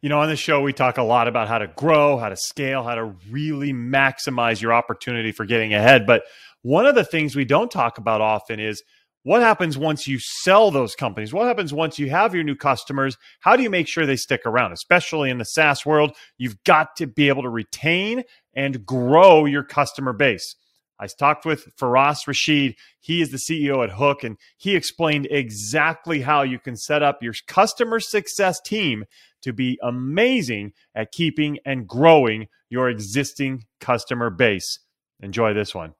You know, on the show, we talk a lot about how to grow, how to scale, how to really maximize your opportunity for getting ahead. But one of the things we don't talk about often is what happens once you sell those companies? What happens once you have your new customers? How do you make sure they stick around? Especially in the SaaS world, you've got to be able to retain and grow your customer base. I talked with Faraz Rashid. He is the CEO at Hook, and he explained exactly how you can set up your customer success team to be amazing at keeping and growing your existing customer base. Enjoy this one.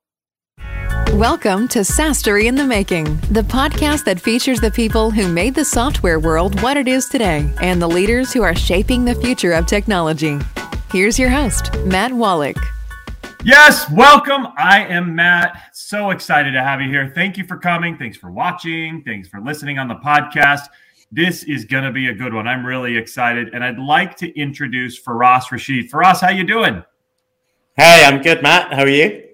Welcome to SaaStory in the Making, the podcast that features the people who made the software world what it is today and the leaders who are shaping the future of technology. Here's your host, Matt Wolach. Yes, welcome. I am Matt. So excited to have you here. Thank you for coming. Thanks for watching. Thanks for listening on the podcast. This is going to be a good one. I'm really excited, and I'd like to introduce Faraz Rashid. Faraz, how you doing? Hey, I'm good, Matt. How are you?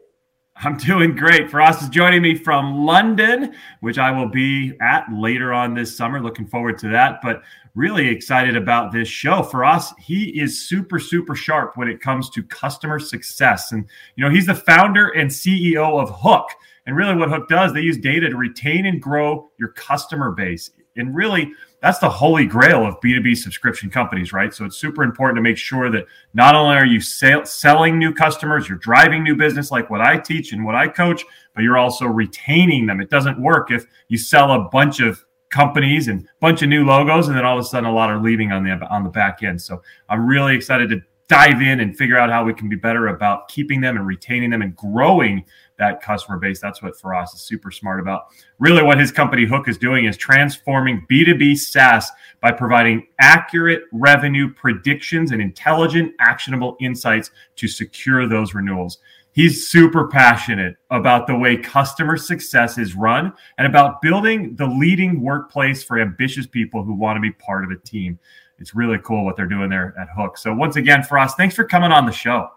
I'm doing great. Faraz is joining me from London, which I will be at later on this summer. Looking forward to that. But really excited about this show. Faraz, he is super, super sharp when it comes to customer success. And, you know, he's the founder and CEO of Hook. And really, what Hook does, they use data to retain and grow your customer base. And really, that's the holy grail of B2B subscription companies, right? So it's super important to make sure that not only are you sell- selling new customers, you're driving new business like what I teach and what I coach, but you're also retaining them. It doesn't work if you sell a bunch of companies and a bunch of new logos and then all of a sudden a lot are leaving on the on the back end. So I'm really excited to dive in and figure out how we can be better about keeping them and retaining them and growing that customer base. That's what Faraz is super smart about. Really, what his company Hook is doing is transforming B2B SaaS by providing accurate revenue predictions and intelligent, actionable insights to secure those renewals. He's super passionate about the way customer success is run and about building the leading workplace for ambitious people who want to be part of a team. It's really cool what they're doing there at Hook. So once again, Faraz, thanks for coming on the show.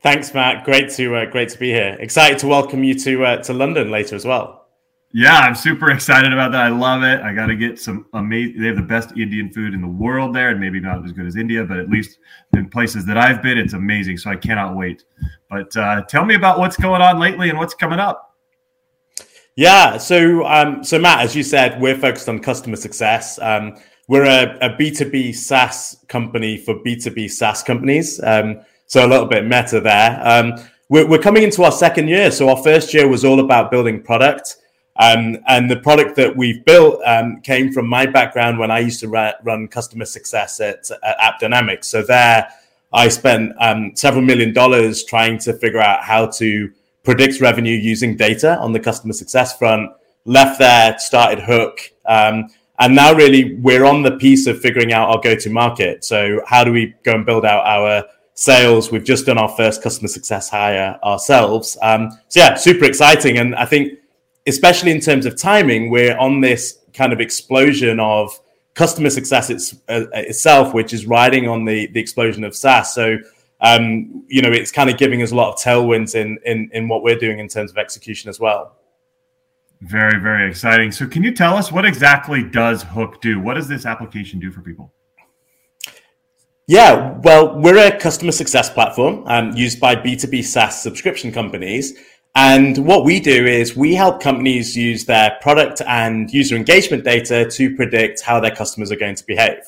Thanks, Matt. Great to uh, great to be here. Excited to welcome you to uh, to London later as well. Yeah, I'm super excited about that. I love it. I got to get some amazing. They have the best Indian food in the world there, and maybe not as good as India, but at least in places that I've been, it's amazing. So I cannot wait. But uh, tell me about what's going on lately and what's coming up. Yeah, so um, so Matt, as you said, we're focused on customer success. Um, we're a a B2B SaaS company for B2B SaaS companies. Um, so a little bit meta there. Um, we're, we're, coming into our second year. So our first year was all about building product. Um, and the product that we've built um, came from my background when I used to ra- run customer success at, at AppDynamics. So there, I spent um, several million dollars trying to figure out how to predict revenue using data on the customer success front. Left there, started Hook. Um, and now, really, we're on the piece of figuring out our go to market. So, how do we go and build out our sales. We've just done our first customer success hire ourselves. Um, so yeah, super exciting. And I think, especially in terms of timing, we're on this kind of explosion of customer success it's, uh, itself, which is riding on the the explosion of SaaS. So um, you know, it's kind of giving us a lot of tailwinds in in in what we're doing in terms of execution as well. Very, very exciting. So, can you tell us what exactly does Hook do? What does this application do for people? Yeah, well, we're a customer success platform um, used by B2B SaaS subscription companies. And what we do is we help companies use their product and user engagement data to predict how their customers are going to behave.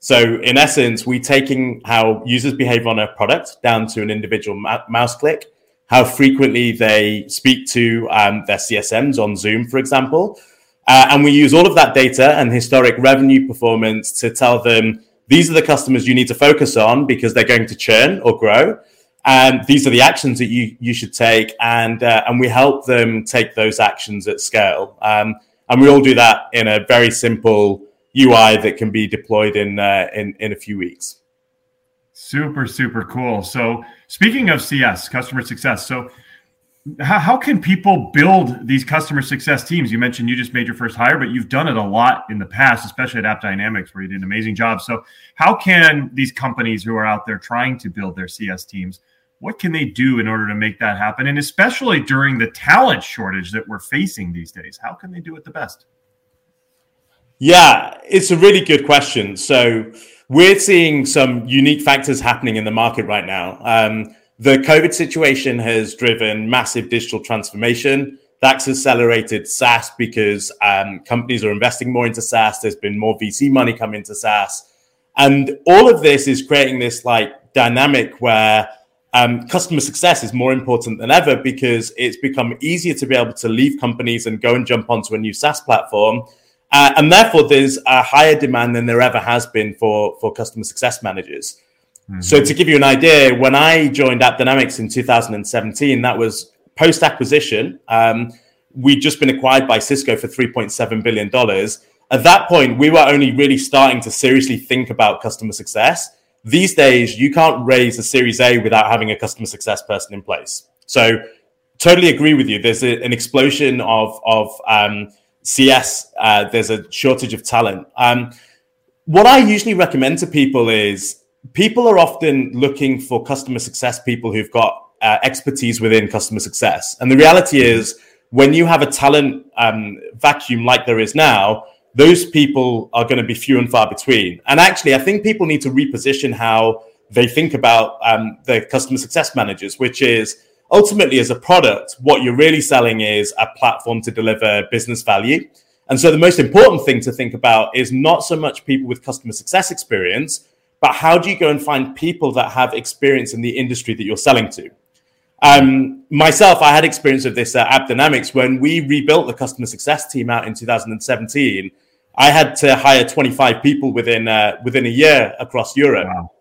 So, in essence, we're taking how users behave on a product down to an individual mouse click, how frequently they speak to um, their CSMs on Zoom, for example. Uh, and we use all of that data and historic revenue performance to tell them these are the customers you need to focus on because they're going to churn or grow. And these are the actions that you, you should take. And, uh, and we help them take those actions at scale. Um, and we all do that in a very simple UI that can be deployed in, uh, in, in a few weeks. Super, super cool. So, speaking of CS, customer success. So, how, how can people build these customer success teams? You mentioned you just made your first hire, but you've done it a lot in the past, especially at AppDynamics, where you did an amazing job. So, how can these companies who are out there trying to build their CS teams, what can they do in order to make that happen? And especially during the talent shortage that we're facing these days, how can they do it the best? Yeah, it's a really good question. So, we're seeing some unique factors happening in the market right now. Um, the COVID situation has driven massive digital transformation. That's accelerated SaaS because um, companies are investing more into SaaS. There's been more VC money come into SaaS. And all of this is creating this like dynamic where um, customer success is more important than ever because it's become easier to be able to leave companies and go and jump onto a new SaaS platform. Uh, and therefore, there's a higher demand than there ever has been for, for customer success managers. Mm-hmm. So, to give you an idea, when I joined AppDynamics in 2017, that was post acquisition. Um, we'd just been acquired by Cisco for $3.7 billion. At that point, we were only really starting to seriously think about customer success these days you can't raise a series a without having a customer success person in place so totally agree with you there's a, an explosion of of um, cs uh, there's a shortage of talent um, what i usually recommend to people is people are often looking for customer success people who've got uh, expertise within customer success and the reality is when you have a talent um, vacuum like there is now those people are going to be few and far between. And actually, I think people need to reposition how they think about um, the customer success managers, which is ultimately as a product, what you're really selling is a platform to deliver business value. And so the most important thing to think about is not so much people with customer success experience, but how do you go and find people that have experience in the industry that you're selling to? Um, myself, I had experience of this at AppDynamics when we rebuilt the customer success team out in 2017 I had to hire 25 people within uh, within a year across Europe. Wow.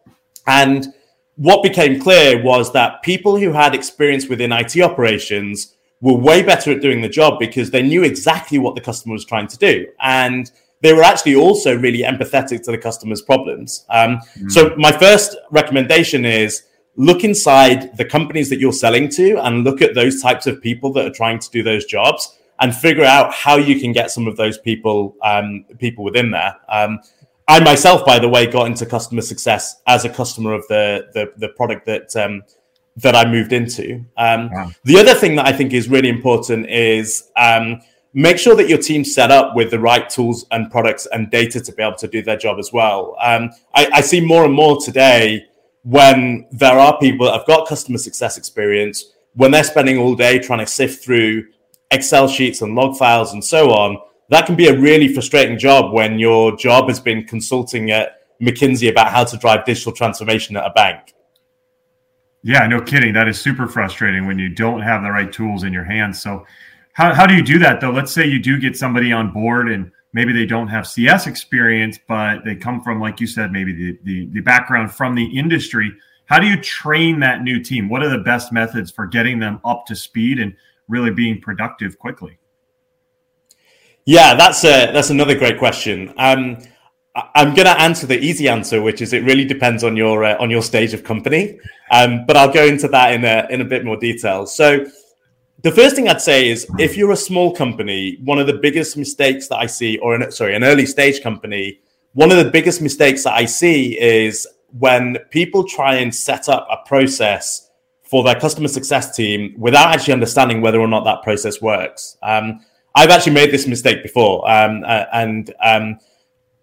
And what became clear was that people who had experience within IT operations were way better at doing the job because they knew exactly what the customer was trying to do. And they were actually also really empathetic to the customer's problems. Um, mm. So, my first recommendation is look inside the companies that you're selling to and look at those types of people that are trying to do those jobs and figure out how you can get some of those people um, people within there. Um, I myself, by the way, got into customer success as a customer of the the, the product that um, that I moved into. Um, wow. The other thing that I think is really important is um, make sure that your team's set up with the right tools and products and data to be able to do their job as well. Um, I, I see more and more today when there are people that have got customer success experience when they're spending all day trying to sift through Excel sheets and log files and so on, that can be a really frustrating job when your job has been consulting at McKinsey about how to drive digital transformation at a bank. Yeah, no kidding. That is super frustrating when you don't have the right tools in your hands. So, how, how do you do that though? Let's say you do get somebody on board and maybe they don't have CS experience, but they come from, like you said, maybe the, the, the background from the industry. How do you train that new team? What are the best methods for getting them up to speed and really being productive quickly? Yeah, that's a that's another great question. Um, I'm going to answer the easy answer, which is it really depends on your uh, on your stage of company. Um, but I'll go into that in a in a bit more detail. So, the first thing I'd say is if you're a small company, one of the biggest mistakes that I see, or an, sorry, an early stage company, one of the biggest mistakes that I see is when people try and set up a process for their customer success team without actually understanding whether or not that process works. Um, I've actually made this mistake before, um, uh, and um,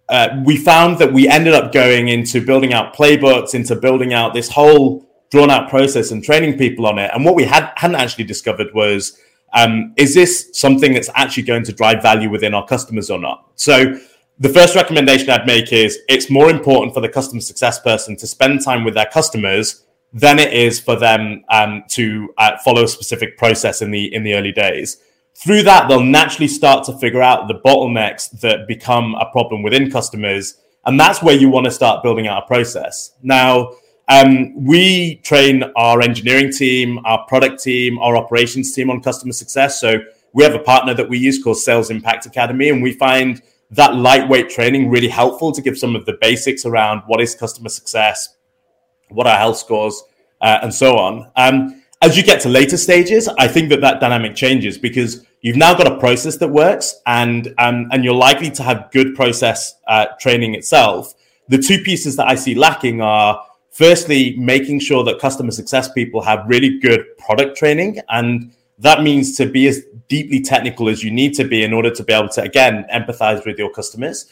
uh, we found that we ended up going into building out playbooks, into building out this whole drawn out process and training people on it. And what we had hadn't actually discovered was um, is this something that's actually going to drive value within our customers or not? So the first recommendation I'd make is it's more important for the customer success person to spend time with their customers than it is for them um, to uh, follow a specific process in the in the early days. Through that, they'll naturally start to figure out the bottlenecks that become a problem within customers, and that's where you want to start building out a process. Now, um, we train our engineering team, our product team, our operations team on customer success. So we have a partner that we use called Sales Impact Academy, and we find that lightweight training really helpful to give some of the basics around what is customer success, what are health scores, uh, and so on. Um, as you get to later stages, I think that that dynamic changes because you've now got a process that works, and um, and you're likely to have good process uh, training itself. The two pieces that I see lacking are firstly making sure that customer success people have really good product training, and that means to be as deeply technical as you need to be in order to be able to again empathize with your customers.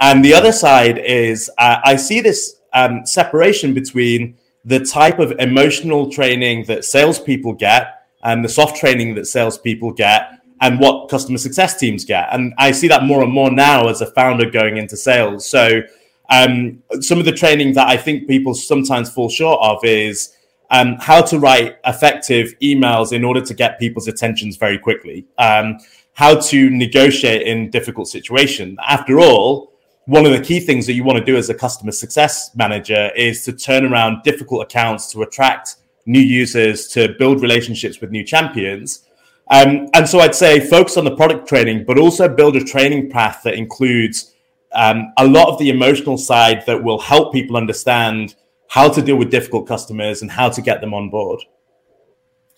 And the other side is uh, I see this um, separation between the type of emotional training that salespeople get and the soft training that salespeople get and what customer success teams get. And I see that more and more now as a founder going into sales. So um, some of the training that I think people sometimes fall short of is um, how to write effective emails in order to get people's attentions very quickly. Um, how to negotiate in difficult situations. After all, one of the key things that you want to do as a customer success manager is to turn around difficult accounts to attract new users, to build relationships with new champions. Um, and so I'd say focus on the product training, but also build a training path that includes um, a lot of the emotional side that will help people understand how to deal with difficult customers and how to get them on board.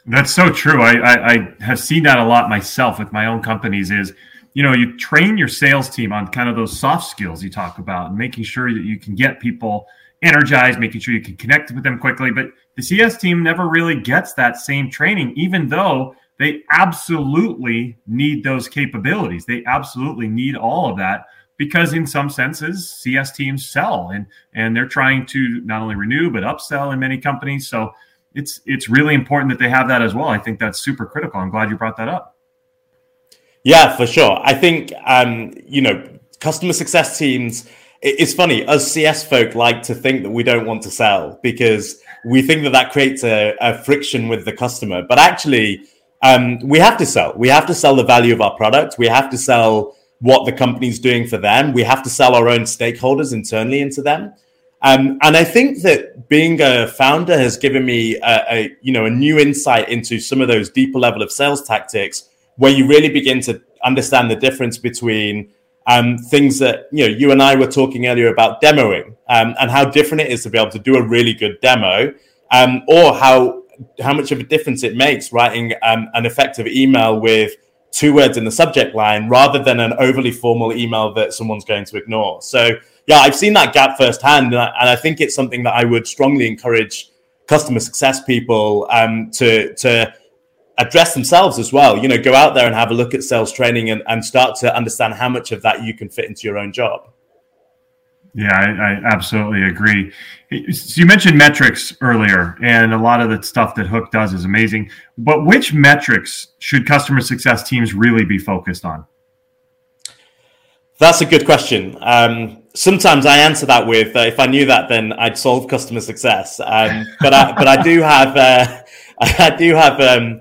That's so true. I, I, I have seen that a lot myself with my own companies. Is you know you train your sales team on kind of those soft skills you talk about, making sure that you can get people energized, making sure you can connect with them quickly. But the CS team never really gets that same training, even though they absolutely need those capabilities. They absolutely need all of that because in some senses cs teams sell and and they're trying to not only renew but upsell in many companies. So it's it's really important that they have that as well. I think that's super critical. I'm glad you brought that up. Yeah for sure. I think um you know customer success teams it's funny us cs folk like to think that we don't want to sell because we think that that creates a, a friction with the customer. But actually um, we have to sell. We have to sell the value of our product. We have to sell what the company's doing for them. We have to sell our own stakeholders internally into them. Um, and I think that being a founder has given me a, a, you know a new insight into some of those deeper level of sales tactics, where you really begin to understand the difference between um, things that you know you and I were talking earlier about demoing um, and how different it is to be able to do a really good demo, um, or how how much of a difference it makes writing um, an effective email with two words in the subject line rather than an overly formal email that someone's going to ignore. So, yeah, I've seen that gap firsthand, and I, and I think it's something that I would strongly encourage customer success people um, to to address themselves as well. You know, go out there and have a look at sales training and, and start to understand how much of that you can fit into your own job. Yeah, I, I, absolutely agree. So you mentioned metrics earlier, and a lot of the stuff that Hook does is amazing. But which metrics should customer success teams really be focused on? That's a good question. Um, sometimes I answer that with, uh, "If I knew that, then I'd solve customer success." Um, but I, but I do have, uh, I do have, um,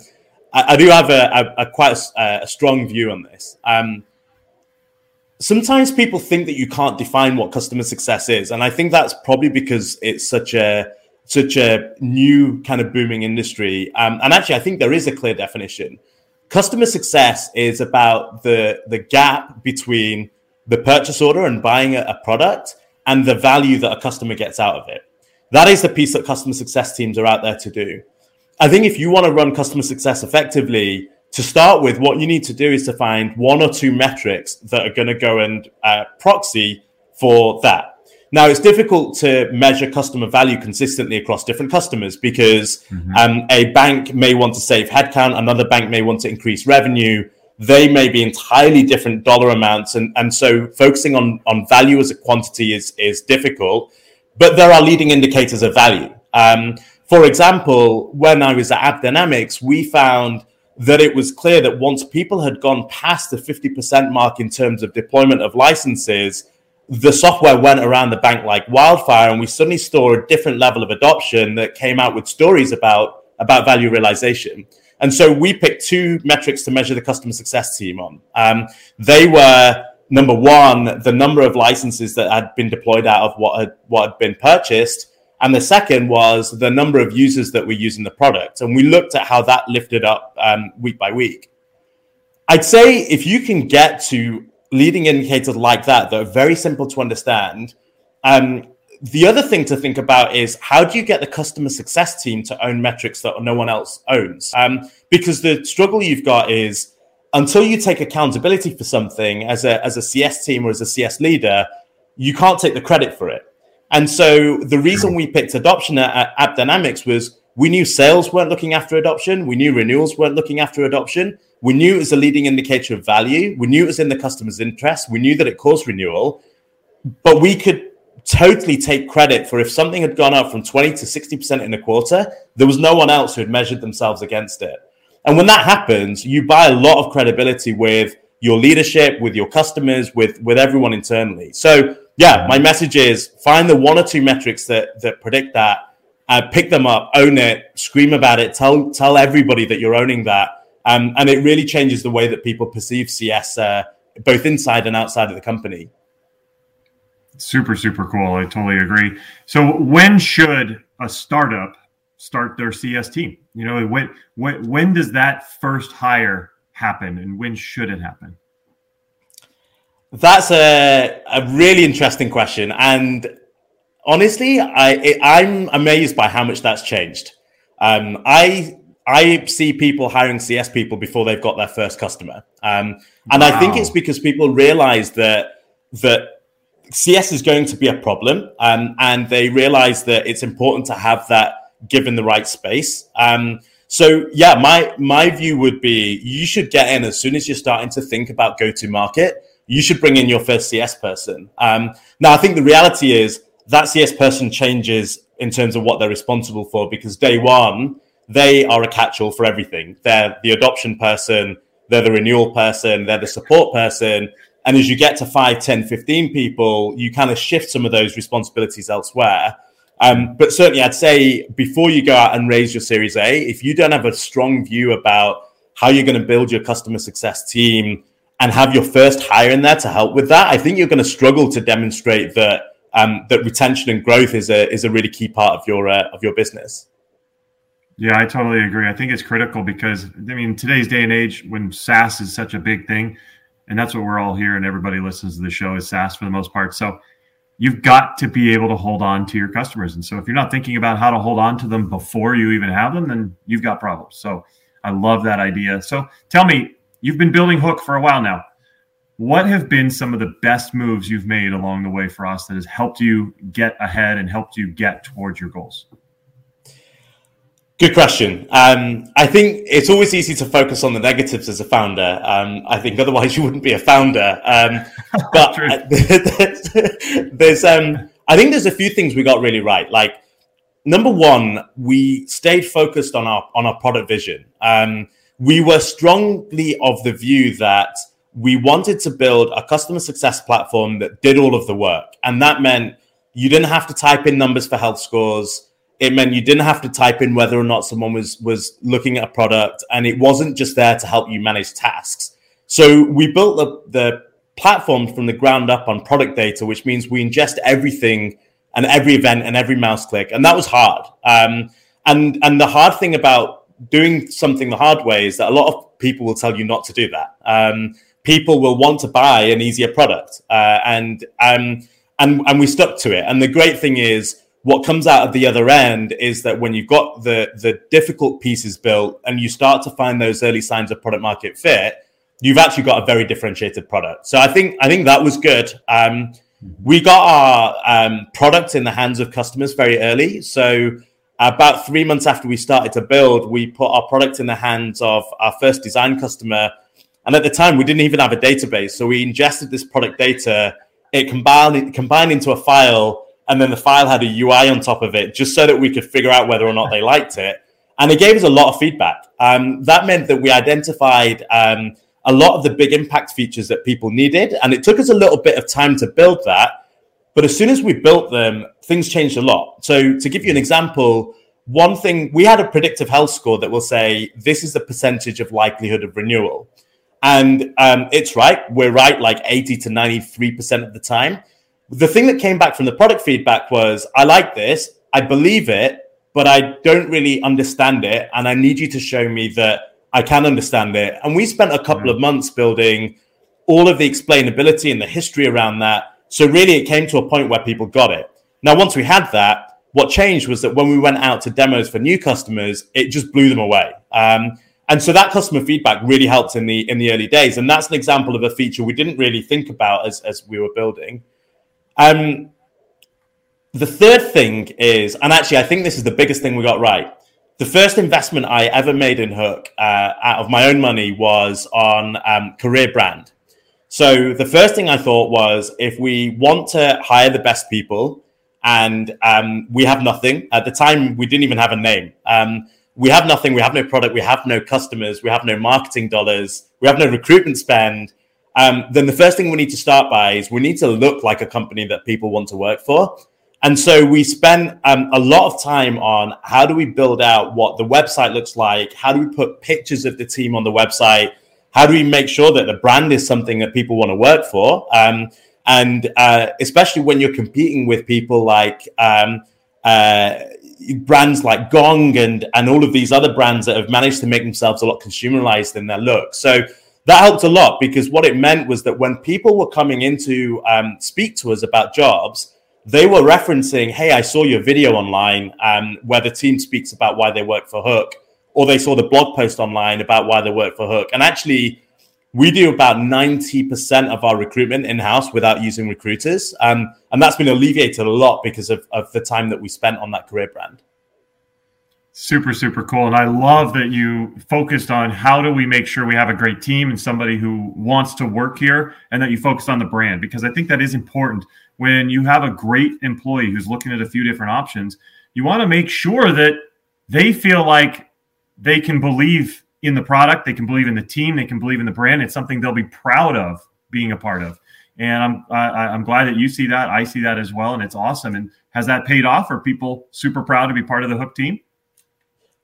I, I, do have a, a, a quite a, a, strong view on this. Um, sometimes people think that you can't define what customer success is and i think that's probably because it's such a such a new kind of booming industry. Um, and actually i think there is a clear definition. Customer success is about the the gap between the purchase order and buying a, a product and the value that a customer gets out of it. That is the piece that customer success teams are out there to do. I think if you want to run customer success effectively to start with, what you need to do is to find one or two metrics that are going to go and uh, proxy for that. Now, it's difficult to measure customer value consistently across different customers because mm-hmm. um, a bank may want to save headcount, another bank may want to increase revenue. They may be entirely different dollar amounts, and, and so focusing on, on value as a quantity is, is difficult. But there are leading indicators of value. Um, for example, when I was at AppDynamics, we found that it was clear that once people had gone past the 50% mark in terms of deployment of licenses, the software went around the bank like wildfire, and we suddenly saw a different level of adoption that came out with stories about, about value realization. And so we picked two metrics to measure the customer success team on. Um, they were number one, the number of licenses that had been deployed out of what had, what had been purchased, and the second was the number of users that were using the product. And we looked at how that lifted up um, week by week. I'd say if you can get to leading indicators like that, that are very simple to understand, um, the other thing to think about is how do you get the customer success team to own metrics that no one else owns? Um, because the struggle you've got is until you take accountability for something as a, as a CS team or as a CS leader, you can't take the credit for it. And so the reason we picked adoption at, AppDynamics was we knew sales weren't looking after adoption. We knew renewals weren't looking after adoption. We knew it was a leading indicator of value. We knew it was in the customer's interest. We knew that it caused renewal. but we could totally take credit for if something had gone up from 20 to 60% in a quarter, there was no one else who had measured themselves against it. And when that happens, you buy a lot of credibility with your leadership, with your customers, with with everyone internally. So yeah, my message is find the one or two metrics that that predict that, uh, pick them up, own it, scream about it, tell tell everybody that you're owning that, um, and it really changes the way that people perceive CS, uh, both inside and outside of the company. Super, super cool. I totally agree. So, when should a startup start their CS team? You know, when when when does that first hire happen, and when should it happen? That's a a really interesting question, and honestly, I I'm amazed by how much that's changed. Um, I I see people hiring CS people before they've got their first customer, um, and wow. I think it's because people realize that that CS is going to be a problem, um, and they realize that it's important to have that given the right space. Um, so yeah, my my view would be you should get in as soon as you're starting to think about go to market. You should bring in your first CS person. Um, now, I think the reality is that CS person changes in terms of what they're responsible for because day one they are a catch-all for everything. They're the adoption person, they're the renewal person, they're the support person. And as you get to 5, 10, 15 people, you kind of shift some of those responsibilities elsewhere. Um, but certainly, I'd say before you go out and raise your Series A, if you don't have a strong view about how you're going to build your customer success team and have your first hire in there to help with that, I think you're going to struggle to demonstrate that um, that retention and growth is a is a really key part of your uh, of your business. Yeah, I totally agree. I think it's critical because I mean today's day and age when SaaS is such a big thing, and that's what we're all here and everybody listens to the show is SaaS for the most part. So you've got to be able to hold on to your customers. And so if you're not thinking about how to hold on to them before you even have them, then you've got problems. So I love that idea. So tell me, you've been building Hook for a while now. What have been some of the best moves you've made along the way Faraz that has helped you get ahead and helped you get towards your goals? Good question. Um, I think it's always easy to focus on the negatives as a founder. Um, I think otherwise you wouldn't be a founder. Um, but there's, um, I think there's a few things we got really right. Like number one, we stayed focused on our on our product vision. Um, we were strongly of the view that we wanted to build a customer success platform that did all of the work, and that meant you didn't have to type in numbers for health scores it meant you didn't have to type in whether or not someone was was looking at a product, and it wasn't just there to help you manage tasks. So we built the, the platform from the ground up on product data, which means we ingest everything and every event and every mouse click, and that was hard. Um, and and the hard thing about doing something the hard way is that a lot of people will tell you not to do that. Um, people will want to buy an easier product, uh, and um, and and we stuck to it. And the great thing is what comes out of the other end is that when you've got the the difficult pieces built and you start to find those early signs of product market fit, you've actually got a very differentiated product. So I think I think that was good. Um, we got our um, product in the hands of customers very early. So about three months after we started to build, we put our product in the hands of our first design customer. And at the time, we didn't even have a database. So we ingested this product data. It combined, combined into a file and then the file had a UI on top of it, just so that we could figure out whether or not they liked it. And it gave us a lot of feedback. Um, that meant that we identified um, a lot of the big impact features that people needed, and it took us a little bit of time to build that. But as soon as we built them, things changed a lot. So to give you an example, one thing we had a predictive health score that will say this is the percentage of likelihood of renewal. And um, it's right. We're right like 80 to 93% of the time the thing that came back from the product feedback was I like this, I believe it, but I don't really understand it. And I need you to show me that I can understand it. And we spent a couple of months building all of the explainability and the history around that. So really, it came to a point where people got it. Now, once we had that, what changed was that when we went out to demos for new customers, it just blew them away. Um, and so that customer feedback really helped in the in the early days. And that's an example of a feature we didn't really think about as as we were building. Um, the third thing is, and actually, I think this is the biggest thing we got right. The first investment I ever made in Hook uh, out of my own money was on um, career brand. So the first thing I thought was if we want to hire the best people and um, we have nothing at the time, we didn't even have a name. Um, we have nothing. We have no product. We have no customers. We have no marketing dollars. We have no recruitment spend. Um, then the first thing we need to start by is we need to look like a company that people want to work for. And so we spent um, a lot of time on how do we build out what the website looks like? How do we put pictures of the team on the website? How do we make sure that the brand is something that people want to work for? Um, and uh, especially when you're competing with people like um, uh, brands like Gong and and all of these other brands that have managed to make themselves a lot consumerized in their look. So that helped a lot because what it meant was that when people were coming in to um, speak to us about jobs, they were referencing, "Hey, I saw your video online um, where the team speaks about why they work for Hook." Or they saw the blog post online about why they work for Hook. And actually, we do about 90% of our recruitment in house without using recruiters. Um, and that's been alleviated a lot because of, of the time that we spent on that career brand. Super, super cool. And I love that you focused on how do we make sure we have a great team and somebody who wants to work here and that you focused on the brand because I think that is important. When you have a great employee who's looking at a few different options, you want to make sure that they feel like they can believe in the product, they can believe in the team, they can believe in the brand. It's something they'll be proud of being a part of. And I'm I, am i am glad that you see that. I see that as well, and it's awesome. And has that paid off? Are people super proud to be part of the Hook team?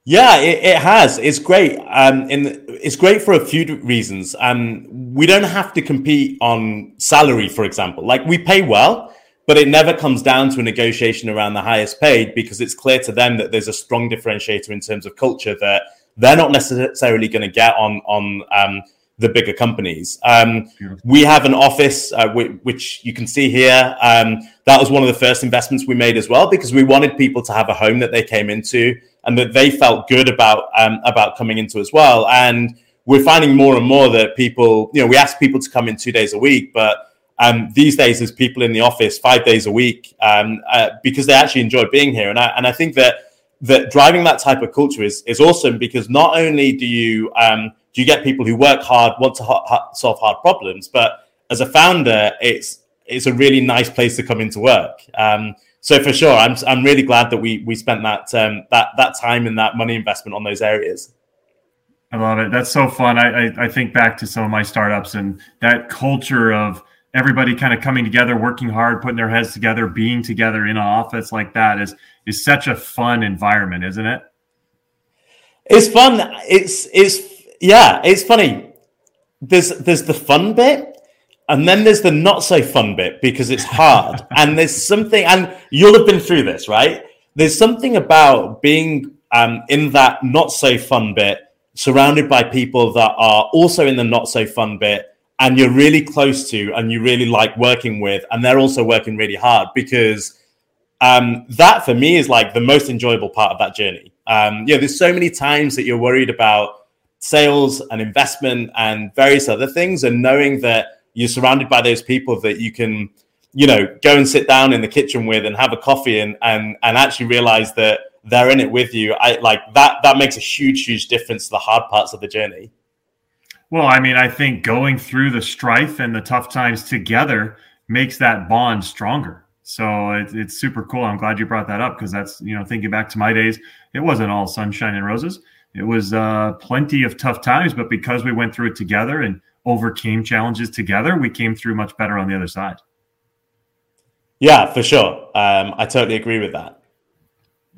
Yeah, it, it has. It's great. Um, and it's great for a few reasons. Um, we don't have to compete on salary, for example. Like we pay well, but it never comes down to a negotiation around the highest paid because it's clear to them that there's a strong differentiator in terms of culture that they're not necessarily going to get on on um, the bigger companies. Um, we have an office uh, w- which you can see here. Um, that was one of the first investments we made as well because we wanted people to have a home that they came into and that they felt good about um, about coming into as well. And we're finding more and more that people, you know, we ask people to come in two days a week, but um, these days there's people in the office five days a week um, uh, because they actually enjoy being here. And I, and I think that that driving that type of culture is, is awesome because not only do you um, do you get people who work hard, want to ha- ha- solve hard problems, but as a founder, it's it's a really nice place to come into work. Um, so for sure, I'm I'm really glad that we we spent that um, that that time and that money investment on those areas. I love it. That's so fun. I, I, I think back to some of my startups and that culture of everybody kind of coming together, working hard, putting their heads together, being together in an office like that is is such a fun environment, isn't it? It's fun. It's it's yeah, it's funny. There's there's the fun bit, and then there's the not so fun bit because it's hard. and there's something, and you'll have been through this, right? There's something about being um, in that not so fun bit, surrounded by people that are also in the not so fun bit, and you're really close to and you really like working with, and they're also working really hard because um, that for me is like the most enjoyable part of that journey. Um, you know, there's so many times that you're worried about sales and investment and various other things, and knowing that you're surrounded by those people that you can, you know, go and sit down in the kitchen with and have a coffee and and and actually realize that they're in it with you. I like that. That makes a huge, huge difference to the hard parts of the journey. Well, I mean, I think going through the strife and the tough times together makes that bond stronger. So it, it's super cool. I'm glad you brought that up because that's, you know, thinking back to my days, it wasn't all sunshine and roses. It was uh, plenty of tough times, but because we went through it together and overcame challenges together, we came through much better on the other side. Yeah, for sure. Um, I totally agree with that.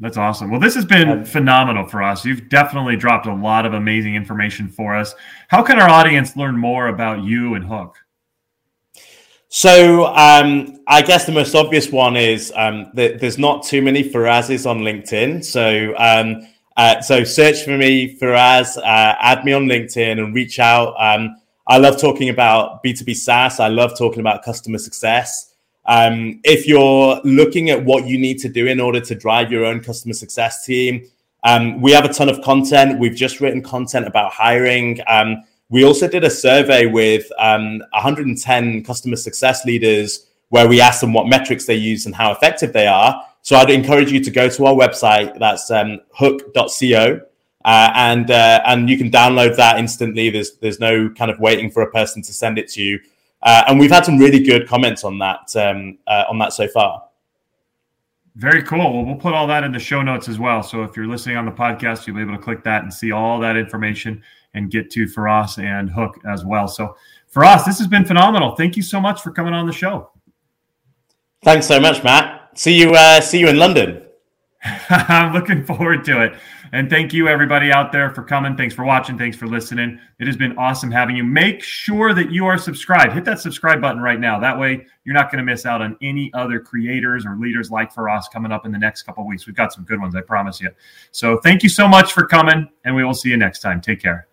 That's awesome. Well, this has been phenomenal for us. You've definitely dropped a lot of amazing information for us. How can our audience learn more about you and Hook? So, um, I guess the most obvious one is um, that there's not too many Farazes on LinkedIn. So, um, uh, so search for me, Faraz, uh, add me on LinkedIn and reach out. Um, I love talking about B2B SaaS. I love talking about customer success. Um, if you're looking at what you need to do in order to drive your own customer success team, um, we have a ton of content. We've just written content about hiring. Um, we also did a survey with 110 um, customer success leaders where we asked them what metrics they use and how effective they are. So I'd encourage you to go to our website. That's um, hook.co. Uh, and uh, and you can download that instantly. There's there's no kind of waiting for a person to send it to you. Uh, and we've had some really good comments on that um, uh, on that so far. Very cool. Well, we'll put all that in the show notes as well. So if you're listening on the podcast, you'll be able to click that and see all that information and get to Faraz and Hook as well. So Faraz, this has been phenomenal. Thank you so much for coming on the show. Thanks so much, Matt. See you. Uh, see you in London. I'm looking forward to it. And thank you, everybody out there, for coming. Thanks for watching. Thanks for listening. It has been awesome having you. Make sure that you are subscribed. Hit that subscribe button right now. That way, you're not going to miss out on any other creators or leaders like Faraz coming up in the next couple weeks. We've got some good ones, I promise you. So, thank you so much for coming, and we will see you next time. Take care.